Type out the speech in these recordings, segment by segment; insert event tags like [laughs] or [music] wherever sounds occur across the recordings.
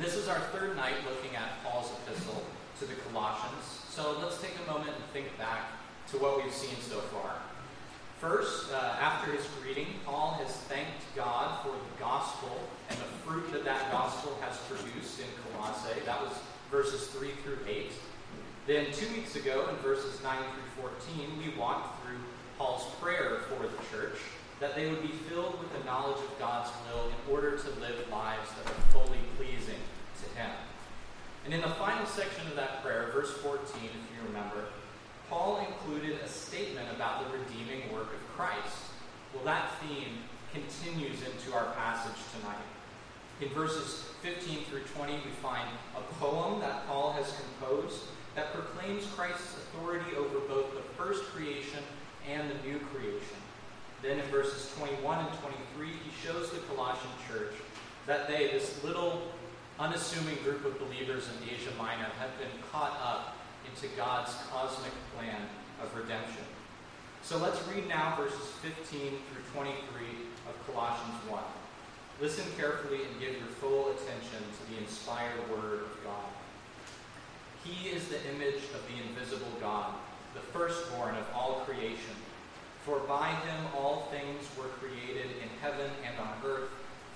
And this is our third night looking at Paul's epistle to the Colossians. So let's take a moment and think back to what we've seen so far. First, uh, after his greeting, Paul has thanked God for the gospel and the fruit that that gospel has produced in Colossae. That was verses 3 through 8. Then, two weeks ago, in verses 9 through 14, we walked through Paul's prayer for the church that they would be filled with the knowledge of God's will in order to live lives that are fully pleasing And in the final section of that prayer, verse 14, if you remember, Paul included a statement about the redeeming work of Christ. Well, that theme continues into our passage tonight. In verses 15 through 20, we find a poem that Paul has composed that proclaims Christ's authority over both the first creation and the new creation. Then in verses 21 and 23, he shows the Colossian church that they, this little unassuming group of believers in Asia Minor, have been caught up into God's cosmic plan of redemption. So let's read now verses 15 through 23 of Colossians 1. Listen carefully and give your full attention to the inspired word of God. He is the image of the invisible God, the firstborn of all creation. For by him all things were created in heaven and on earth,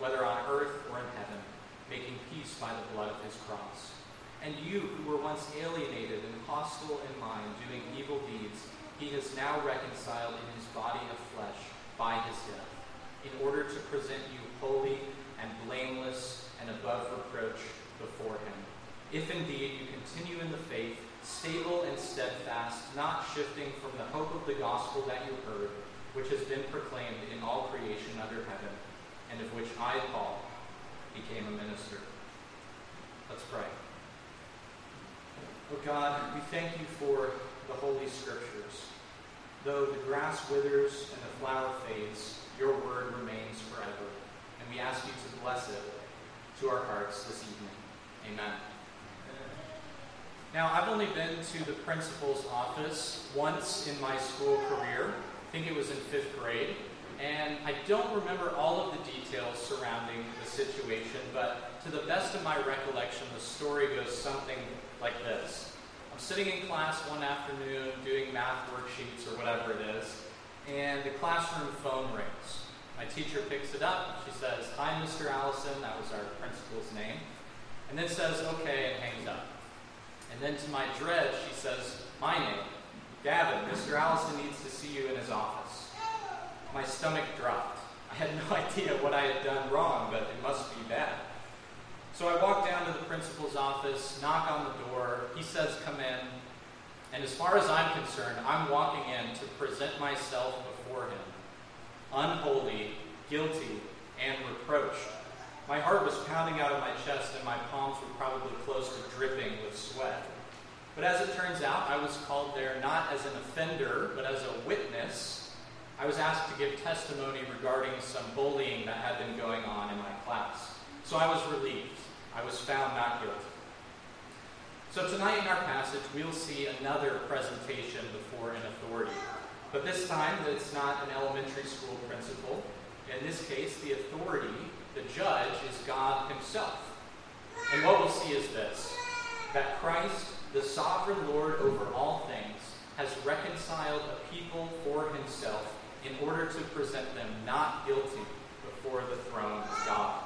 whether on earth or in heaven, making peace by the blood of his cross. And you who were once alienated and hostile in mind, doing evil deeds, he has now reconciled in his body of flesh by his death, in order to present you holy and blameless and above reproach before him. If indeed you continue in the faith, stable and steadfast, not shifting from the hope of the gospel that you heard, which has been proclaimed in all creation under heaven, and of which I, Paul, became a minister. Let's pray. Oh God, we thank you for the Holy Scriptures. Though the grass withers and the flower fades, your word remains forever. And we ask you to bless it to our hearts this evening. Amen. Now, I've only been to the principal's office once in my school career. I think it was in fifth grade. And I don't remember all of the details surrounding the situation, but to the best of my recollection, the story goes something like this. I'm sitting in class one afternoon doing math worksheets or whatever it is, and the classroom phone rings. My teacher picks it up. She says, Hi, Mr. Allison. That was our principal's name. And then says, Okay, and hangs up. And then to my dread, she says, My name, Gavin. Mr. Allison needs to see you in his office. My stomach dropped. I had no [laughs] idea what I had done wrong, but it must be bad. So I walk down to the principal's office, knock on the door. He says, Come in. And as far as I'm concerned, I'm walking in to present myself before him, unholy, guilty, and reproached. My heart was pounding out of my chest, and my palms were probably close to dripping with sweat. But as it turns out, I was called there not as an offender, but as a witness. I was asked to give testimony regarding some bullying that had been going on in my class. So I was relieved. I was found not guilty. So tonight in our passage, we'll see another presentation before an authority. But this time, it's not an elementary school principal. In this case, the authority the judge is God Himself. And what we'll see is this that Christ, the sovereign Lord over all things, has reconciled a people for Himself in order to present them not guilty before the throne of God.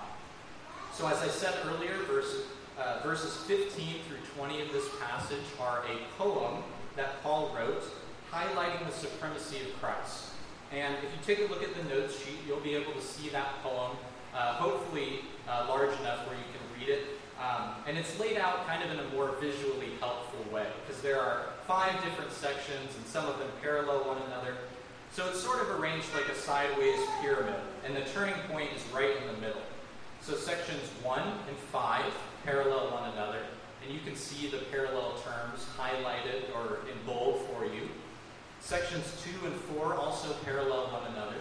So, as I said earlier, verses, uh, verses 15 through 20 of this passage are a poem that Paul wrote highlighting the supremacy of Christ. And if you take a look at the notes sheet, you'll be able to see that poem uh, hopefully uh, large enough where you can read it. Um, and it's laid out kind of in a more visually helpful way because there are five different sections and some of them parallel one another. So it's sort of arranged like a sideways pyramid, and the turning point is right in the middle. So sections 1 and 5 parallel one another, and you can see the parallel terms highlighted or in bold for you. Sections 2 and 4 also parallel one another.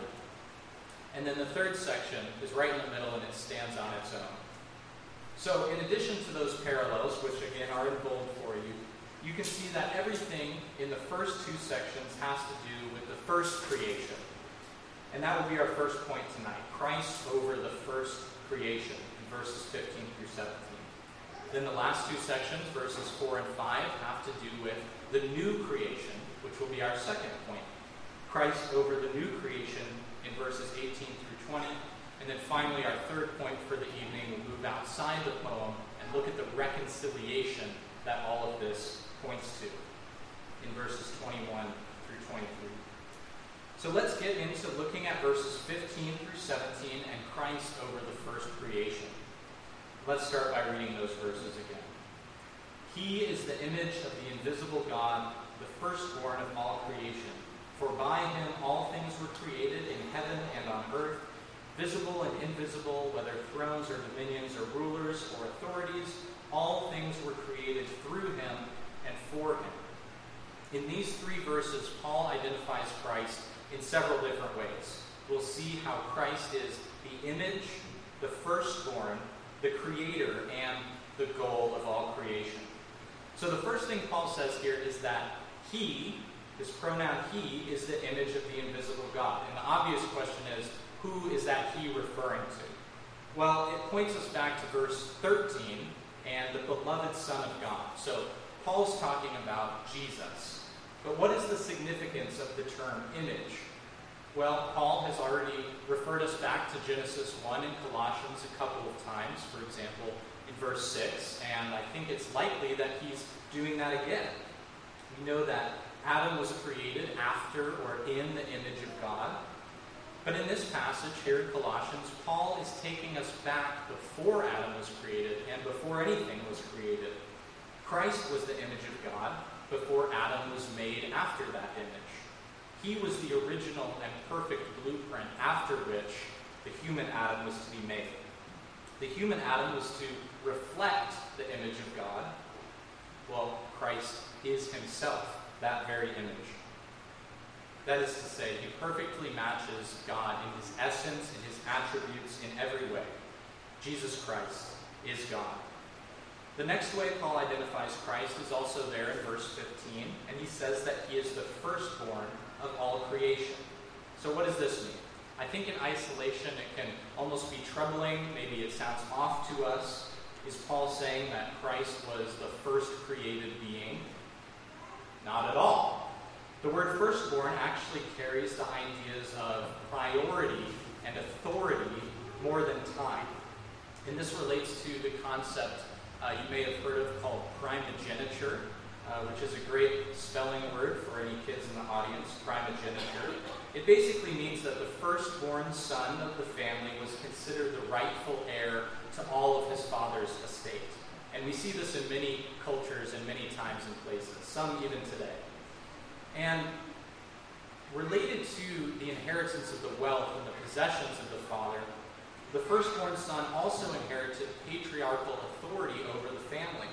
And then the third section is right in the middle and it stands on its own. So, in addition to those parallels, which again are in bold for you, you can see that everything in the first two sections has to do with first creation. And that will be our first point tonight Christ over the first creation in verses 15 through 17. Then the last two sections, verses 4 and 5, have to do with the new creation, which will be our second point. Christ over the new creation in verses 18 through 20. And then finally, our third point for the evening, we'll move outside the poem and look at the reconciliation that all of this points to in verses 21 through 23. So let's get into looking at verses 15 through 17 and Christ over the first creation. Let's start by reading those verses again. He is the image of the invisible God, the firstborn of all creation. For by him all things were created in heaven and on earth, visible and invisible, whether thrones or dominions or rulers or authorities, all things were created through him and for him. In these three verses, Paul identifies Christ in several different ways. We'll see how Christ is the image, the firstborn, the creator, and the goal of all creation. So the first thing Paul says here is that he, this pronoun he, is the image of the invisible God. And the obvious question is, who is that he referring to? Well, it points us back to verse 13 and the beloved Son of God. So Paul's talking about Jesus. But what is the significance of the term image? Well, Paul has already referred us back to Genesis 1 and Colossians a couple of times, for example, in verse 6, and I think it's likely that he's doing that again. We know that Adam was created after or in the image of God. But in this passage here in Colossians, Paul is taking us back before Adam was created and before anything was created. Christ was the image of God before Adam was made after that image. He was the original and perfect blueprint after which the human Adam was to be made. The human Adam was to reflect the image of God. Well, Christ is himself that very image. That is to say, he perfectly matches God in his essence, in his attributes, in every way. Jesus Christ is God. The next way Paul identifies Christ is also there in verse 15, and he says that he is the firstborn of all creation. So, what does this mean? I think in isolation it can almost be troubling. Maybe it sounds off to us. Is Paul saying that Christ was the first created being? Not at all. The word firstborn actually carries the ideas of priority and authority more than time. And this relates to the concept uh, you may have heard of called primogeniture, uh, which is a great spelling word for any kids in the audience, primogeniture. It basically means that the firstborn son of the family was considered the rightful heir to all of his father's estate. And we see this in many cultures and many times and places, some even today. And related to the inheritance of the wealth and the possessions of the father, the firstborn son also inherited patriarchal authority over the family.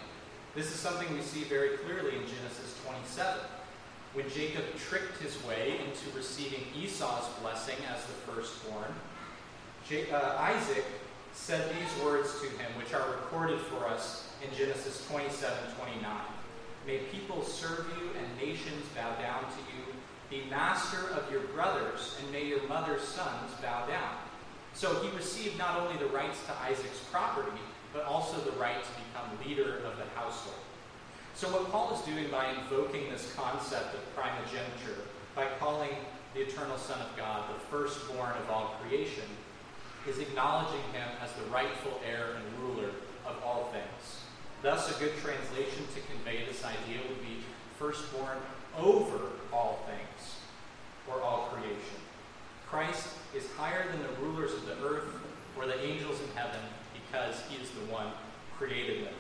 This is something we see very clearly in Genesis 27. When Jacob tricked his way into receiving Esau's blessing as the firstborn, uh, Isaac said these words to him, which are recorded for us in Genesis 27 29. May people serve you and nations bow down to you. Be master of your brothers, and may your mother's sons bow down. So he received not only the rights to Isaac's property, but also the right to become leader of the household. So, what Paul is doing by invoking this concept of primogeniture, by calling the eternal Son of God the firstborn of all creation, is acknowledging him as the rightful heir and ruler of all things. Thus, a good translation to convey this idea would be firstborn over all things, or all creation. Christ is higher than the rulers of the earth or the angels in heaven because he is the one who created them.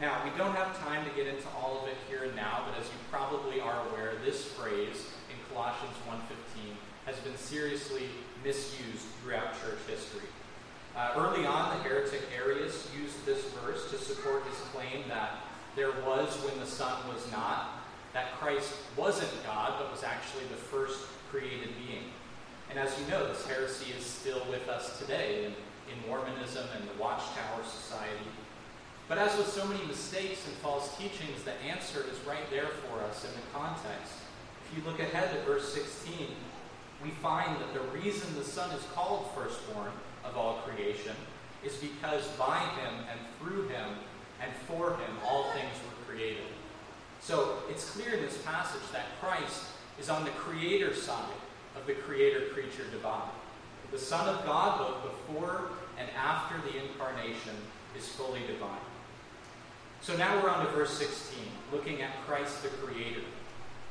Now, we don't have time to get into all of it here and now, but as you probably are aware, this phrase in Colossians 1.15 has been seriously misused throughout church history. Uh, early on, the heretic Arius used this verse to support his claim that there was when the Son was not, that Christ wasn't God, but was actually the first created being. And as you know, this heresy is still with us today in, in Mormonism and the Watchtower Society. But as with so many mistakes and false teachings, the answer is right there for us in the context. If you look ahead to verse 16, we find that the reason the Son is called firstborn of all creation is because by him and through him and for him all things were created. So it's clear in this passage that Christ is on the creator side of the creator creature divide. The Son of God, both before and after the incarnation, is fully divine. So now we're on to verse 16, looking at Christ the creator.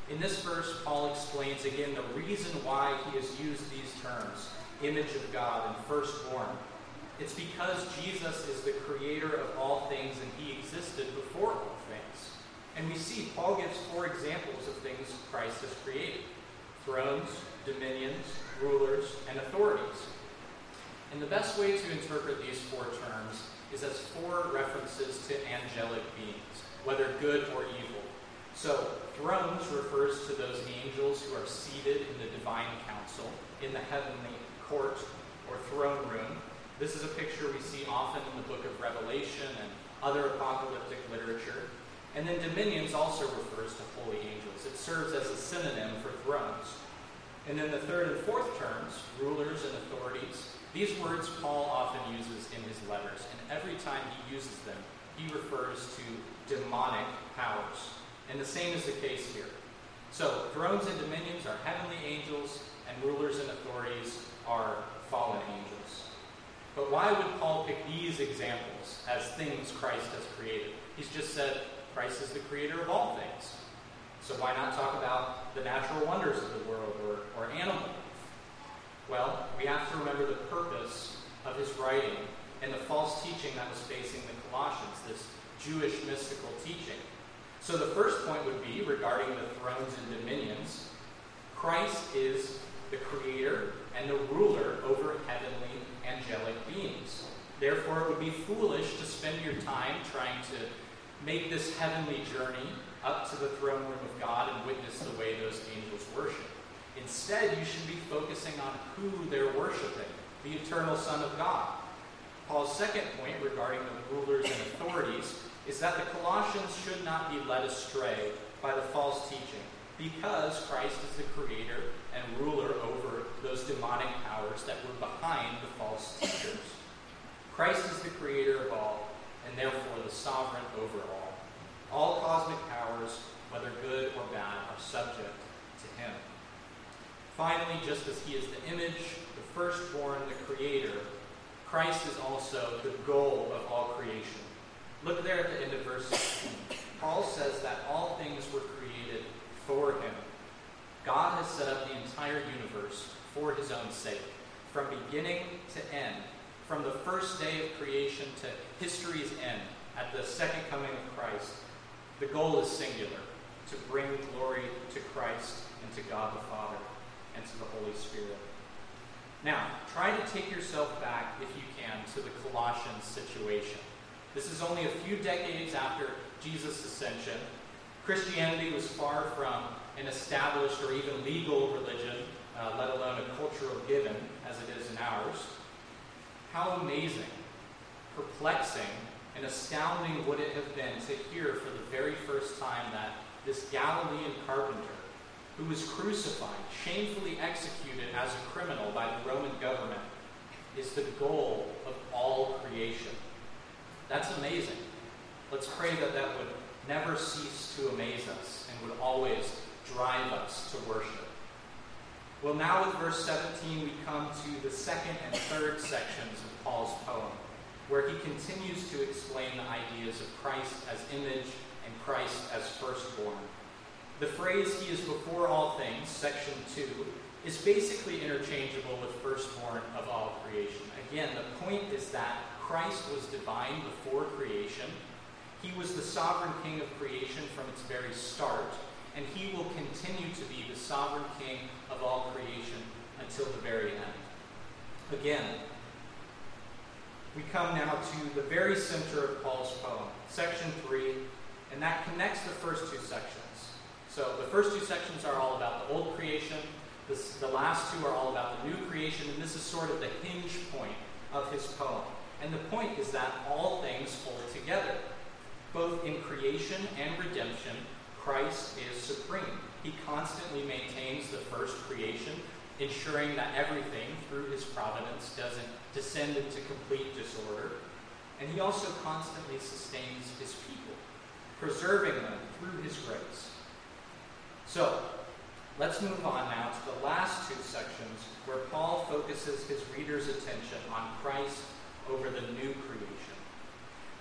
In this verse, Paul explains again the reason why he has used these terms image of God and firstborn. It's because Jesus is the creator of all things and he existed before all things. And we see Paul gives four examples of things Christ has created thrones, dominions, rulers, and authorities. And the best way to interpret these four terms is as four references to angelic beings, whether good or evil. So, thrones refers to those angels who are seated in the divine council in the heavenly court or throne room. This is a picture we see often in the book of Revelation and other apocalyptic literature. And then dominions also refers to holy angels. It serves as a synonym for thrones. And then the third and fourth terms, rulers and authorities, these words Paul often uses in his letters, and every time he uses them, he refers to demonic powers. And the same is the case here. So, thrones and dominions are heavenly angels, and rulers and authorities are fallen angels. But why would Paul pick these examples as things Christ has created? He's just said Christ is the creator of all things. So why not talk about the natural wonders of the world or, or animal life? well, we have to remember the purpose of his writing and the false teaching that was facing the Colossians, this Jewish mystical teaching. So the first point would be regarding the thrones and dominions Christ is the creator and the ruler over heavenly angelic beings. Therefore, it would be foolish to spend your time trying to make this heavenly journey up to the throne room of God and witness the way those angels worship. Instead, you should be focusing on who they're worshiping the eternal Son of God. Paul's second point regarding the rulers and authorities is that the Colossians should not be led astray by the false teaching because Christ is the creator and ruler over those demonic powers that were behind the false teachers. Christ is the creator of all and therefore the sovereign over all. All cosmic powers, whether good or bad, are subject to him. Finally, just as he is the image, the firstborn, the creator, Christ is also the goal of all creation. Look there at the end of verse 16. Paul says that all things were created for him. God has set up the entire universe for his own sake, from beginning to end, from the first day of creation to history's end, at the second coming of Christ. The goal is singular to bring glory to Christ and to God the Father and to the Holy Spirit. Now, try to take yourself back, if you can, to the Colossians situation. This is only a few decades after Jesus' ascension. Christianity was far from an established or even legal religion, uh, let alone a cultural given, as it is in ours. How amazing, perplexing, and astounding would it have been to hear for the very first time that this Galilean carpenter who was crucified, shamefully executed as a criminal by the Roman government, is the goal of all creation. That's amazing. Let's pray that that would never cease to amaze us and would always drive us to worship. Well, now with verse 17, we come to the second and third sections of Paul's poem, where he continues to explain the ideas of Christ as image and Christ as firstborn. The phrase, he is before all things, section 2, is basically interchangeable with firstborn of all creation. Again, the point is that Christ was divine before creation. He was the sovereign king of creation from its very start, and he will continue to be the sovereign king of all creation until the very end. Again, we come now to the very center of Paul's poem, section 3, and that connects the first two sections. So the first two sections are all about the old creation, this, the last two are all about the new creation, and this is sort of the hinge point of his poem. And the point is that all things hold together. Both in creation and redemption, Christ is supreme. He constantly maintains the first creation, ensuring that everything, through his providence, doesn't descend into complete disorder. And he also constantly sustains his people, preserving them through his grace. So, let's move on now to the last two sections where Paul focuses his reader's attention on Christ over the new creation.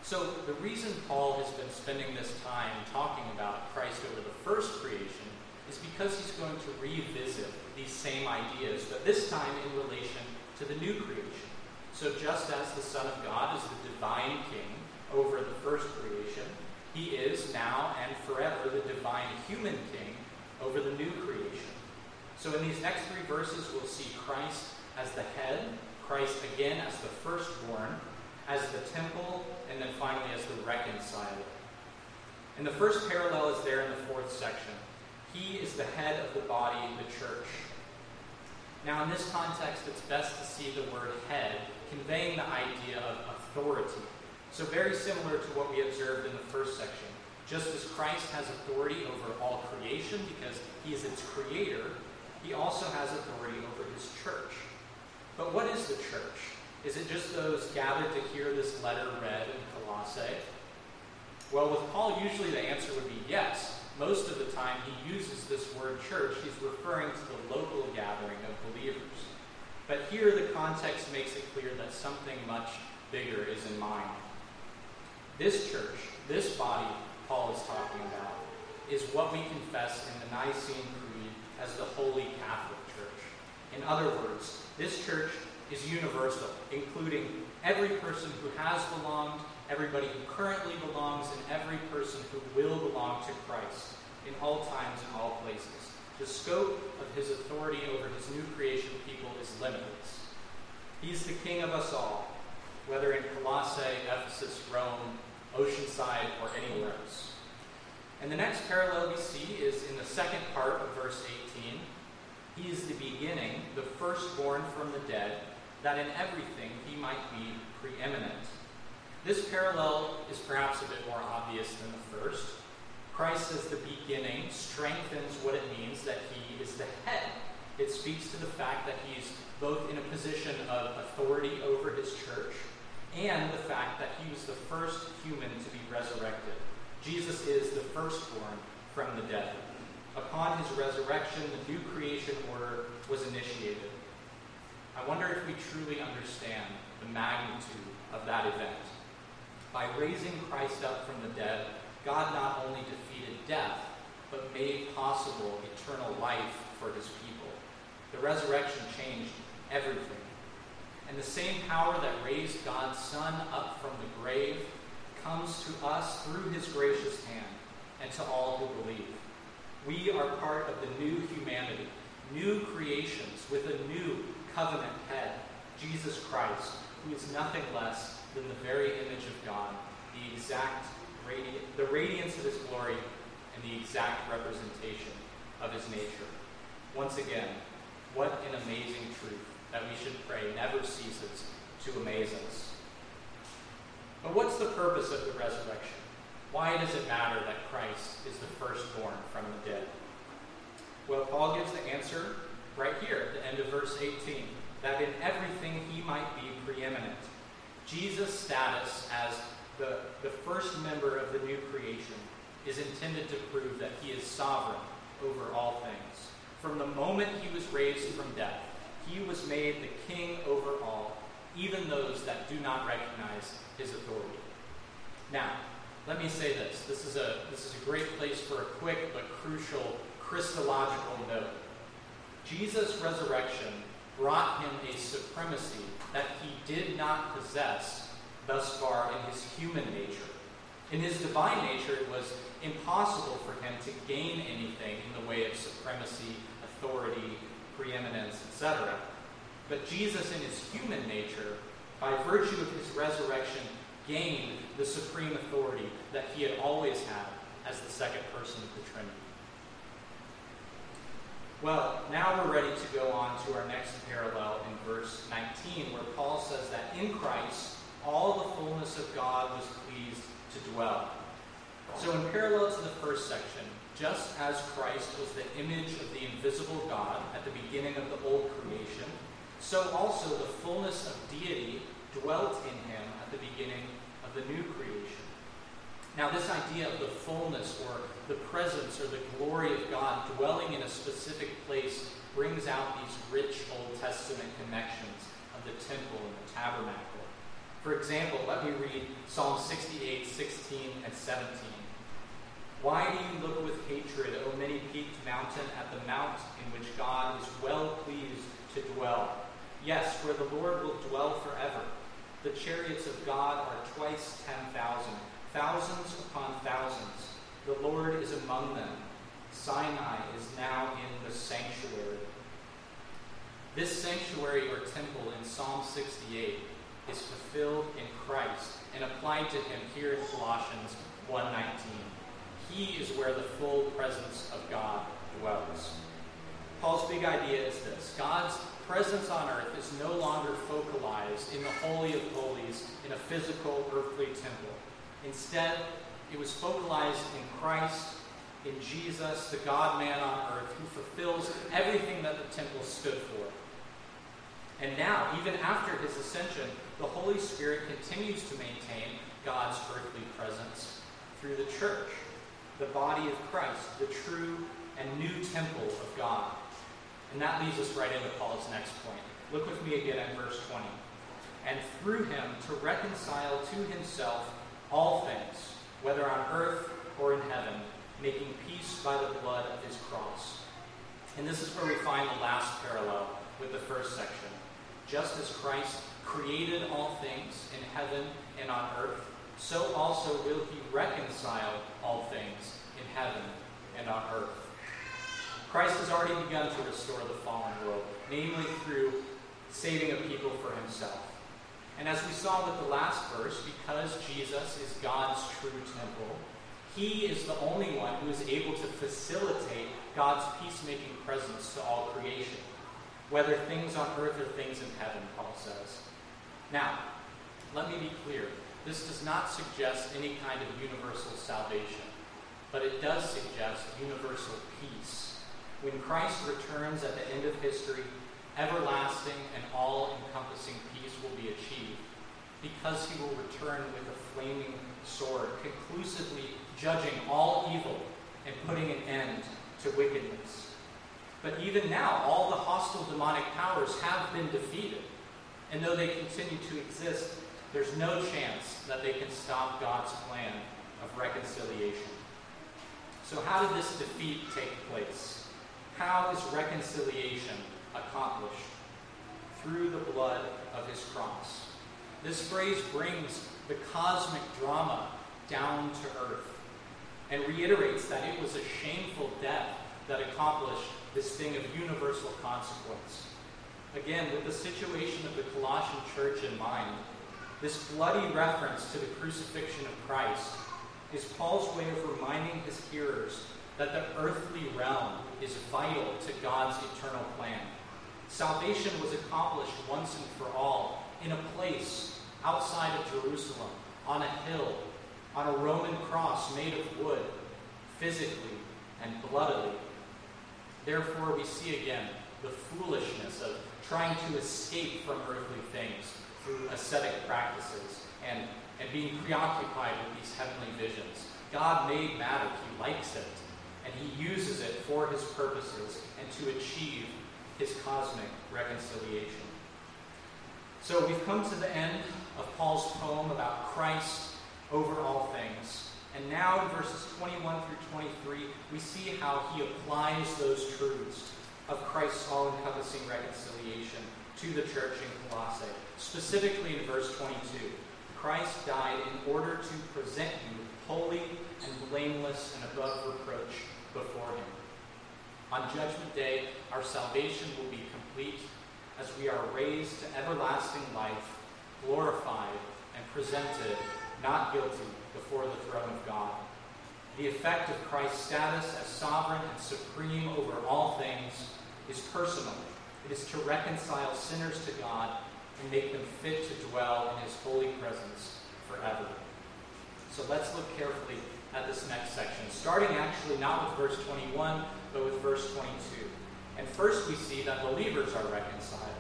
So, the reason Paul has been spending this time talking about Christ over the first creation is because he's going to revisit these same ideas, but this time in relation to the new creation. So, just as the Son of God is the divine king over the first creation, he is now and forever the divine human king over the new creation. So, in these next three verses, we'll see Christ as the head, Christ again as the firstborn, as the temple, and then finally as the reconciler. And the first parallel is there in the fourth section. He is the head of the body, the church. Now, in this context, it's best to see the word head conveying the idea of authority. So, very similar to what we observed in the first section. Just as Christ has authority over all creation because he is its creator, he also has authority over his church. But what is the church? Is it just those gathered to hear this letter read in Colossae? Well, with Paul, usually the answer would be yes. Most of the time he uses this word church, he's referring to the local gathering of believers. But here the context makes it clear that something much bigger is in mind. This church, this body Paul is talking about, is what we confess in the Nicene Creed as the Holy Catholic Church. In other words, this church is universal, including every person who has belonged, everybody who currently belongs, and every person who will belong to Christ in all times and all places. The scope of his authority over his new creation people is limitless. He's the king of us all, whether in Colossae, Ephesus, Rome, Oceanside, or anywhere else. And the next parallel we see is in the second part of verse 18. He is the beginning, the firstborn from the dead, that in everything he might be preeminent. This parallel is perhaps a bit more obvious than the first. Christ as the beginning strengthens what it means that he is the head. It speaks to the fact that he's both in a position of authority over his church and the fact that he was the first human to be resurrected. Jesus is the firstborn from the dead. Upon his resurrection, the new creation order was initiated. I wonder if we truly understand the magnitude of that event. By raising Christ up from the dead, God not only defeated death, but made possible eternal life for his people. The resurrection changed everything. And the same power that raised God's Son up from the grave comes to us through his gracious hand and to all who believe. We are part of the new humanity, new creations with a new covenant head, Jesus Christ, who is nothing less than the very image of God, the exact radi- the radiance of his glory, and the exact representation of his nature. Once again, what an amazing truth that we should pray never ceases to amaze us. But what's the purpose of the resurrection? Why does it matter that Christ is the firstborn from the dead? Well, Paul gives the answer right here at the end of verse 18 that in everything he might be preeminent. Jesus' status as the, the first member of the new creation is intended to prove that he is sovereign over all things. From the moment he was raised from death, he was made the king over all, even those that do not recognize his authority. Now, let me say this. This is a, this is a great place for a quick but crucial Christological note. Jesus' resurrection brought him a supremacy that he did not possess thus far in his human nature. In his divine nature, it was impossible for him to gain anything in the way of supremacy, authority, preeminence, etc. But Jesus, in his human nature, by virtue of his resurrection, gained the supreme authority that he had always had as the second person of the Trinity. Well, now we're ready to go on to our next parallel in verse 19, where Paul says that in Christ all the fullness of God was pleased to dwell. So, in parallel to the first section, just as Christ was the image of the invisible God at the beginning of the old creation, so also the fullness of deity dwelt in him at the beginning of the new creation. Now, this idea of the fullness or the presence or the glory of God dwelling in a specific place brings out these rich Old Testament connections of the temple and the tabernacle. For example, let me read Psalm 68, 16, and 17. Why do you look with hatred, O many peaked mountain, at the mount in which God is well pleased to dwell? Yes, where the Lord will dwell forever. The chariots of God are twice ten thousand, thousands upon thousands. The Lord is among them. Sinai is now in the sanctuary. This sanctuary or temple in Psalm 68 is fulfilled in Christ and applied to him here in Colossians 1:19. He is where the full presence of God dwells. Paul's big idea is this God's presence on earth is no longer focalized in the Holy of Holies in a physical earthly temple. Instead, it was focalized in Christ, in Jesus, the God man on earth, who fulfills everything that the temple stood for. And now, even after his ascension, the Holy Spirit continues to maintain God's earthly presence through the church, the body of Christ, the true and new temple of God. And that leads us right into Paul's next point. Look with me again at verse 20. And through him to reconcile to himself all things, whether on earth or in heaven, making peace by the blood of his cross. And this is where we find the last parallel with the first section. Just as Christ created all things in heaven and on earth, so also will he reconcile all things in heaven and on earth. Christ has already begun to restore the fallen world, namely through saving a people for himself. And as we saw with the last verse, because Jesus is God's true temple, he is the only one who is able to facilitate God's peacemaking presence to all creation, whether things on earth or things in heaven, Paul says. Now, let me be clear. This does not suggest any kind of universal salvation, but it does suggest universal peace when Christ returns at the end of history, everlasting and all encompassing will be achieved because he will return with a flaming sword, conclusively judging all evil and putting an end to wickedness. But even now, all the hostile demonic powers have been defeated. And though they continue to exist, there's no chance that they can stop God's plan of reconciliation. So, how did this defeat take place? How is reconciliation accomplished? Through the blood of his cross. This phrase brings the cosmic drama down to earth and reiterates that it was a shameful death that accomplished this thing of universal consequence. Again, with the situation of the Colossian church in mind, this bloody reference to the crucifixion of Christ is Paul's way of reminding his hearers that the earthly realm is vital to God's eternal plan. Salvation was accomplished once and for all in a place outside of Jerusalem, on a hill, on a Roman cross made of wood, physically and bloodily. Therefore, we see again the foolishness of trying to escape from earthly things through ascetic practices and, and being preoccupied with these heavenly visions. God made matter, He likes it and he uses it for his purposes and to achieve his cosmic reconciliation. So we've come to the end of Paul's poem about Christ over all things. And now in verses 21 through 23, we see how he applies those truths of Christ's all encompassing reconciliation to the church in Colossae. Specifically in verse 22, Christ died in order to present you holy and blameless and above reproach before Him. On Judgment Day, our salvation will be complete as we are raised to everlasting life glorified, and presented not guilty before the throne of God. The effect of Christ's status as sovereign and supreme over all things is personal. It is to reconcile sinners to God and make them fit to dwell in his holy presence forever. So let's look carefully at this next section, starting actually not with verse 21, but with verse 22. And first we see that believers are reconciled.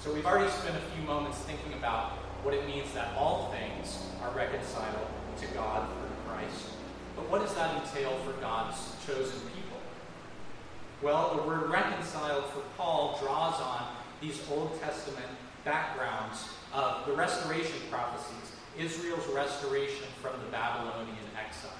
So we've already spent a few moments thinking about what it means that all things are reconciled to God through Christ. But what does that entail for God's chosen people? Well, the word reconciled for Paul draws on these Old Testament backgrounds of the restoration prophecies, Israel's restoration from the Babylonian exile.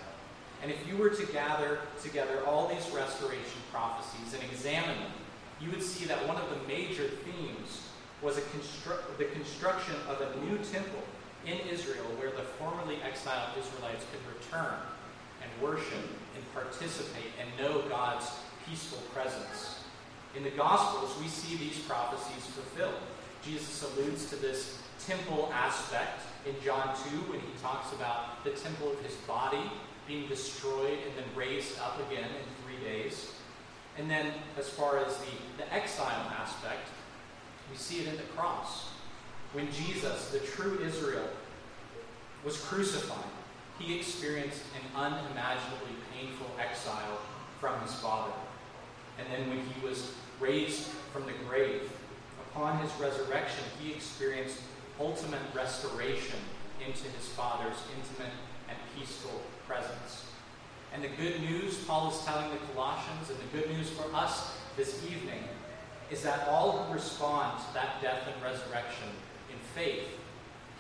And if you were to gather together all these restoration prophecies and examine them, you would see that one of the major themes was constru- the construction of a new temple in Israel where the formerly exiled Israelites could return and worship and participate and know God's peaceful presence. In the Gospels, we see these prophecies fulfilled. Jesus alludes to this temple aspect in John 2 when he talks about the temple of his body being destroyed and then raised up again in three days. And then, as far as the, the exile aspect, we see it in the cross. When Jesus, the true Israel, was crucified, he experienced an unimaginably painful exile from his Father. And then when he was raised from the grave, upon his resurrection, he experienced ultimate restoration into his Father's intimate and peaceful presence. And the good news Paul is telling the Colossians, and the good news for us this evening, is that all who respond to that death and resurrection in faith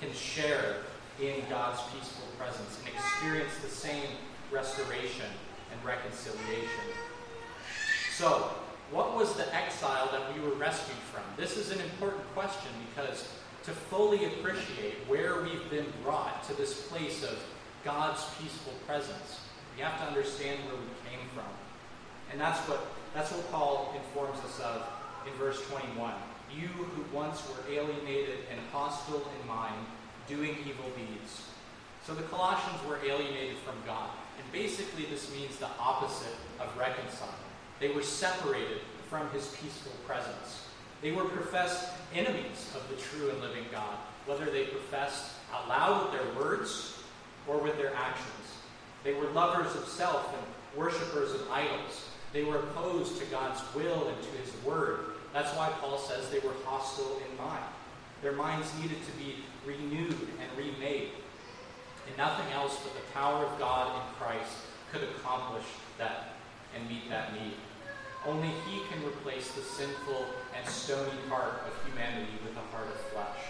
can share in God's peaceful presence and experience the same restoration and reconciliation. So, what was the exile that we were rescued from? This is an important question because to fully appreciate where we've been brought to this place of God's peaceful presence, we have to understand where we came from. And that's what, that's what Paul informs us of in verse 21. You who once were alienated and hostile in mind, doing evil deeds. So the Colossians were alienated from God. And basically, this means the opposite of reconciled. They were separated from his peaceful presence. They were professed enemies of the true and living God, whether they professed out loud with their words or with their actions. They were lovers of self and worshippers of idols. They were opposed to God's will and to his word. That's why Paul says they were hostile in mind. Their minds needed to be renewed and remade. And nothing else but the power of God in Christ could accomplish that and meet that need. Only He can replace the sinful and stony heart of humanity with a heart of flesh.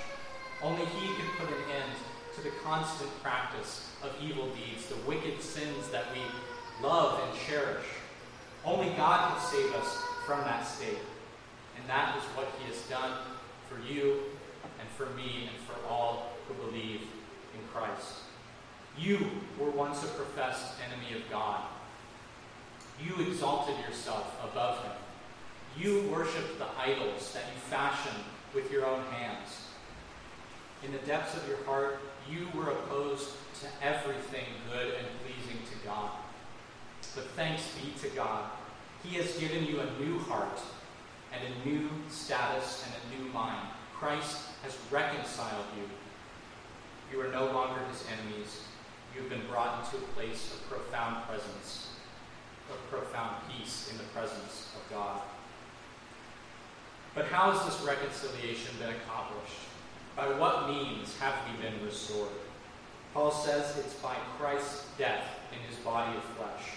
Only He can put an end to the constant practice of evil deeds, the wicked sins that we love and cherish. Only God can save us from that state. And that is what He has done for you and for me and for all who believe in Christ. You were once a professed enemy of God. You exalted yourself above him. You worshiped the idols that you fashioned with your own hands. In the depths of your heart, you were opposed to everything good and pleasing to God. But thanks be to God, He has given you a new heart and a new status and a new mind. Christ has reconciled you. You are no longer His enemies. You have been brought into a place of profound presence of profound peace in the presence of God. But how has this reconciliation been accomplished? By what means have we been restored? Paul says it's by Christ's death in his body of flesh.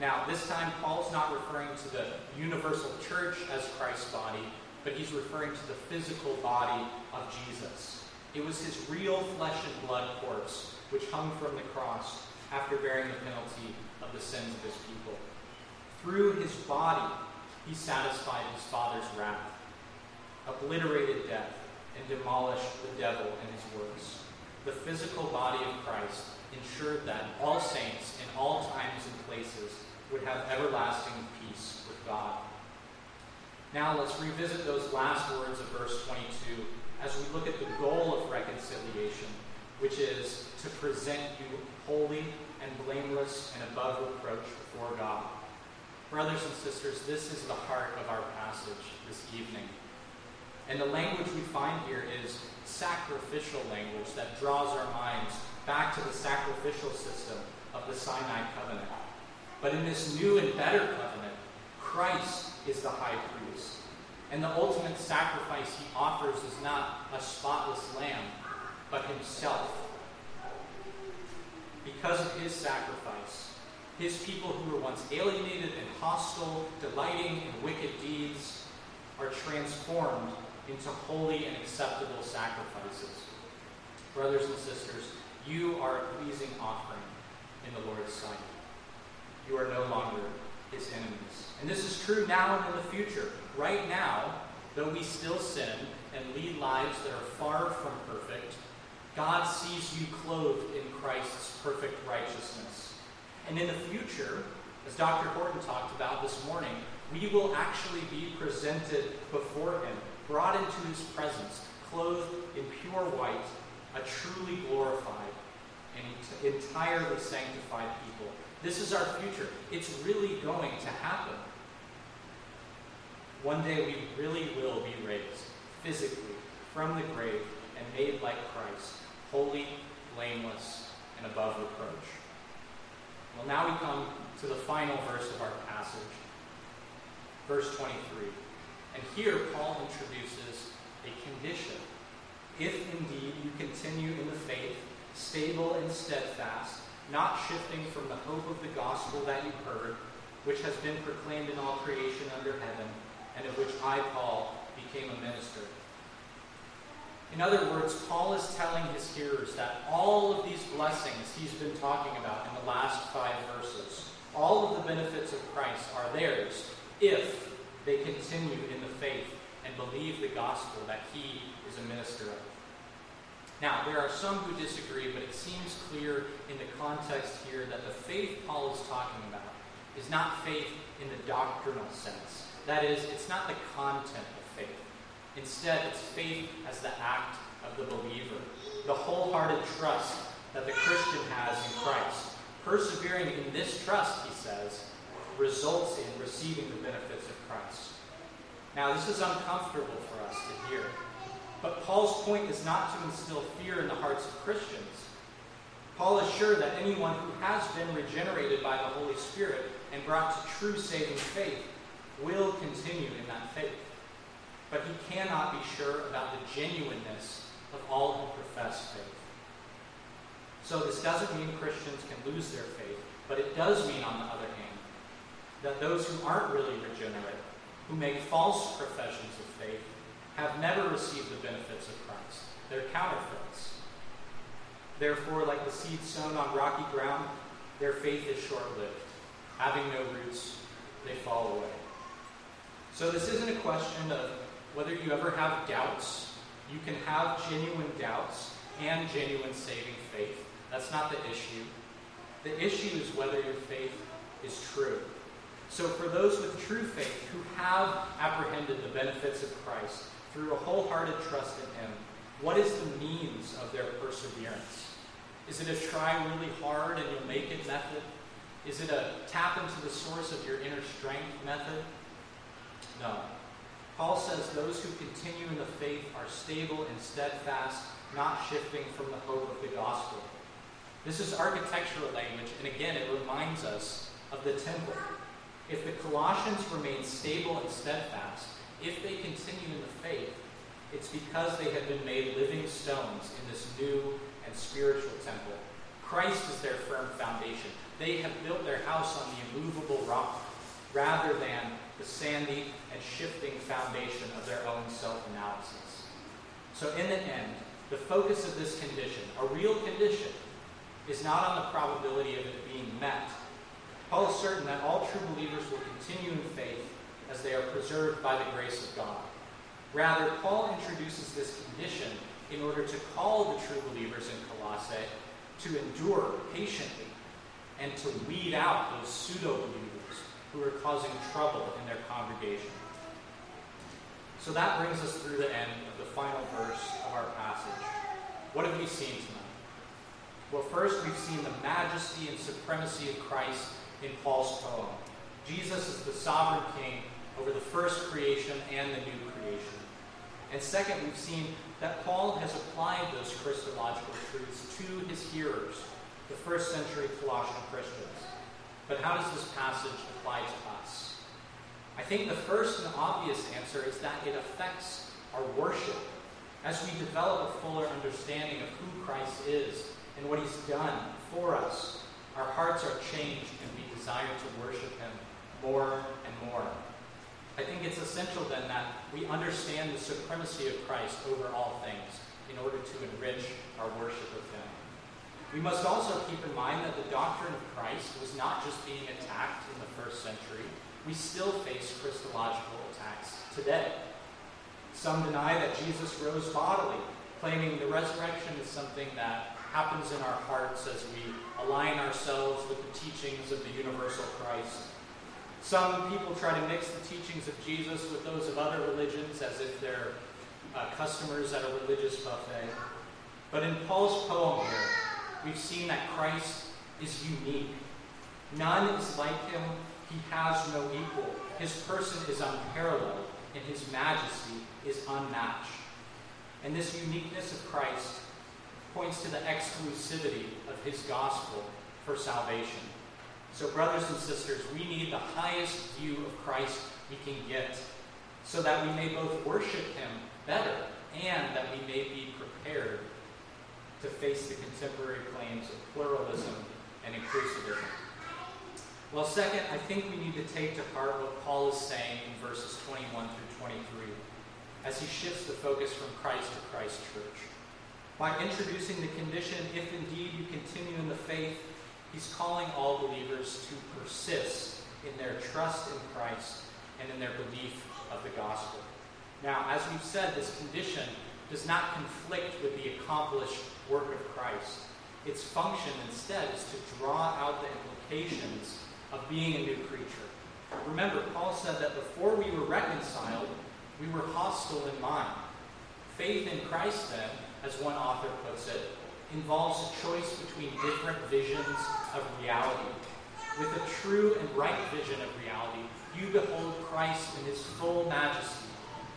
Now, this time, Paul's not referring to the universal church as Christ's body, but he's referring to the physical body of Jesus. It was his real flesh and blood corpse which hung from the cross after bearing the penalty of the sins of his people. Through his body, he satisfied his Father's wrath, obliterated death, and demolished the devil and his works. The physical body of Christ ensured that all saints in all times and places would have everlasting peace with God. Now let's revisit those last words of verse 22 as we look at the goal of reconciliation, which is to present you holy and blameless and above reproach before God. Brothers and sisters, this is the heart of our passage this evening. And the language we find here is sacrificial language that draws our minds back to the sacrificial system of the Sinai covenant. But in this new and better covenant, Christ is the high priest. And the ultimate sacrifice he offers is not a spotless lamb, but himself. Because of his sacrifice, his people who were once alienated and hostile, delighting in wicked deeds, are transformed into holy and acceptable sacrifices. Brothers and sisters, you are a pleasing offering in the Lord's sight. You are no longer his enemies. And this is true now and in the future. Right now, though we still sin and lead lives that are far from perfect, God sees you clothed in Christ's perfect righteousness. And in the future, as Dr. Horton talked about this morning, we will actually be presented before Him, brought into His presence, clothed in pure white, a truly glorified and entirely sanctified people. This is our future. It's really going to happen. One day we really will be raised physically from the grave and made like Christ, holy, blameless, and above reproach. Well, now we come to the final verse of our passage, verse 23. And here Paul introduces a condition. If indeed you continue in the faith, stable and steadfast, not shifting from the hope of the gospel that you heard, which has been proclaimed in all creation under heaven, and of which I, Paul, became a minister. In other words, Paul is telling his hearers that all of these blessings he's been talking about in the last five verses, all of the benefits of Christ are theirs if they continue in the faith and believe the gospel that he is a minister of. Now, there are some who disagree, but it seems clear in the context here that the faith Paul is talking about is not faith in the doctrinal sense. That is, it's not the content of faith. Instead, it's faith as the act of the believer, the wholehearted trust that the Christian has in Christ. Persevering in this trust, he says, results in receiving the benefits of Christ. Now, this is uncomfortable for us to hear. But Paul's point is not to instill fear in the hearts of Christians. Paul is sure that anyone who has been regenerated by the Holy Spirit and brought to true saving faith will continue in that faith. But he cannot be sure about the genuineness of all who profess faith. So this doesn't mean Christians can lose their faith, but it does mean, on the other hand, that those who aren't really regenerate, who make false professions of faith, have never received the benefits of Christ. They're counterfeits. Therefore, like the seed sown on rocky ground, their faith is short lived. Having no roots, they fall away. So, this isn't a question of whether you ever have doubts. You can have genuine doubts and genuine saving faith. That's not the issue. The issue is whether your faith is true. So, for those with true faith who have apprehended the benefits of Christ, through a wholehearted trust in Him, what is the means of their perseverance? Is it a try really hard and you'll make it method? Is it a tap into the source of your inner strength method? No. Paul says those who continue in the faith are stable and steadfast, not shifting from the hope of the gospel. This is architectural language, and again, it reminds us of the temple. If the Colossians remain stable and steadfast, if they continue in the faith, it's because they have been made living stones in this new and spiritual temple. Christ is their firm foundation. They have built their house on the immovable rock rather than the sandy and shifting foundation of their own self analysis. So, in the end, the focus of this condition, a real condition, is not on the probability of it being met. Paul is certain that all true believers will continue in faith as they are preserved by the grace of God. Rather, Paul introduces this condition in order to call the true believers in Colossae to endure patiently and to weed out those pseudo believers who are causing trouble in their congregation. So that brings us through the end of the final verse of our passage. What have we seen tonight? Well, first, we've seen the majesty and supremacy of Christ in Paul's poem. Jesus is the sovereign king over the first creation and the new creation. And second, we've seen that Paul has applied those Christological truths to his hearers, the first century Colossian Christians. But how does this passage apply to us? I think the first and obvious answer is that it affects our worship. As we develop a fuller understanding of who Christ is and what he's done for us, our hearts are changed and we desire to worship him more and more. I think it's essential then that we understand the supremacy of Christ over all things in order to enrich our worship of him. We must also keep in mind that the doctrine of Christ was not just being attacked in the first century. We still face Christological attacks today. Some deny that Jesus rose bodily, claiming the resurrection is something that happens in our hearts as we align ourselves with the teachings of the universal Christ. Some people try to mix the teachings of Jesus with those of other religions as if they're uh, customers at a religious buffet. But in Paul's poem here, we've seen that Christ is unique. None is like him. He has no equal. His person is unparalleled, and his majesty is unmatched. And this uniqueness of Christ points to the exclusivity of his gospel for salvation. So, brothers and sisters, we need the highest view of Christ we can get so that we may both worship him better and that we may be prepared to face the contemporary claims of pluralism and inclusivism. Well, second, I think we need to take to heart what Paul is saying in verses 21 through 23 as he shifts the focus from Christ to Christ Church. By introducing the condition, if indeed you continue in the faith, He's calling all believers to persist in their trust in Christ and in their belief of the gospel. Now, as we've said, this condition does not conflict with the accomplished work of Christ. Its function instead is to draw out the implications of being a new creature. Remember, Paul said that before we were reconciled, we were hostile in mind. Faith in Christ, then, as one author puts it, involves a choice between different visions of reality. With a true and right vision of reality, you behold Christ in his full majesty,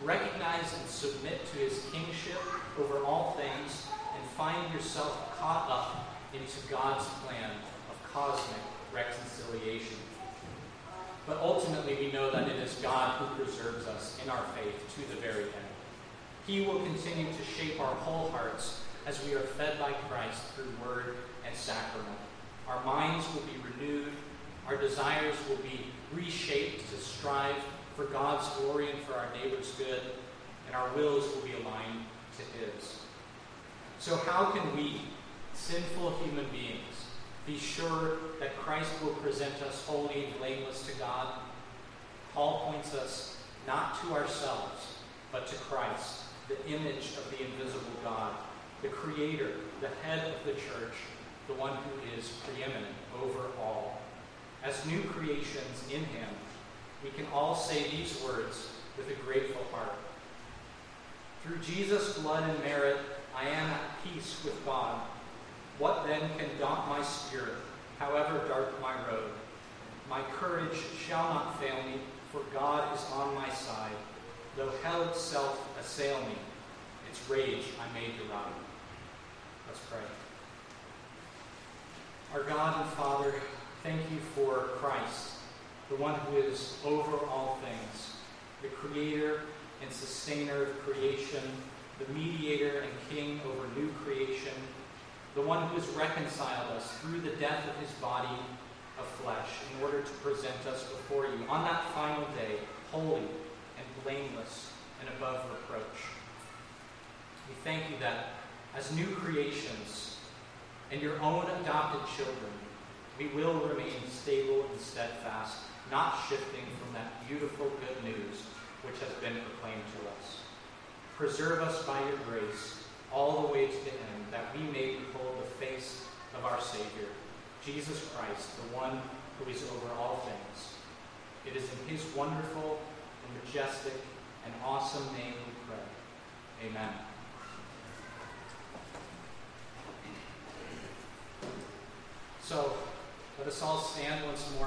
recognize and submit to his kingship over all things, and find yourself caught up into God's plan of cosmic reconciliation. But ultimately, we know that it is God who preserves us in our faith to the very end. He will continue to shape our whole hearts as we are fed by Christ through word and sacrament. Our minds will be renewed, our desires will be reshaped to strive for God's glory and for our neighbor's good, and our wills will be aligned to His. So, how can we, sinful human beings, be sure that Christ will present us holy and blameless to God? Paul points us not to ourselves, but to Christ, the image of the invisible God the Creator, the head of the church, the one who is preeminent over all. As new creations in Him, we can all say these words with a grateful heart. Through Jesus' blood and merit, I am at peace with God. What then can daunt my spirit, however dark my road? My courage shall not fail me, for God is on my side. Though hell itself assail me, its rage I may deride. Let's pray. Our God and Father, thank you for Christ, the one who is over all things, the creator and sustainer of creation, the mediator and king over new creation, the one who has reconciled us through the death of his body of flesh in order to present us before you on that final day, holy blameless and above reproach. We thank you that as new creations and your own adopted children, we will remain stable and steadfast, not shifting from that beautiful good news which has been proclaimed to us. Preserve us by your grace all the way to the end, that we may behold the face of our Savior, Jesus Christ, the one who is over all things. It is in his wonderful majestic and awesome name we pray. Amen. So let us all stand once more.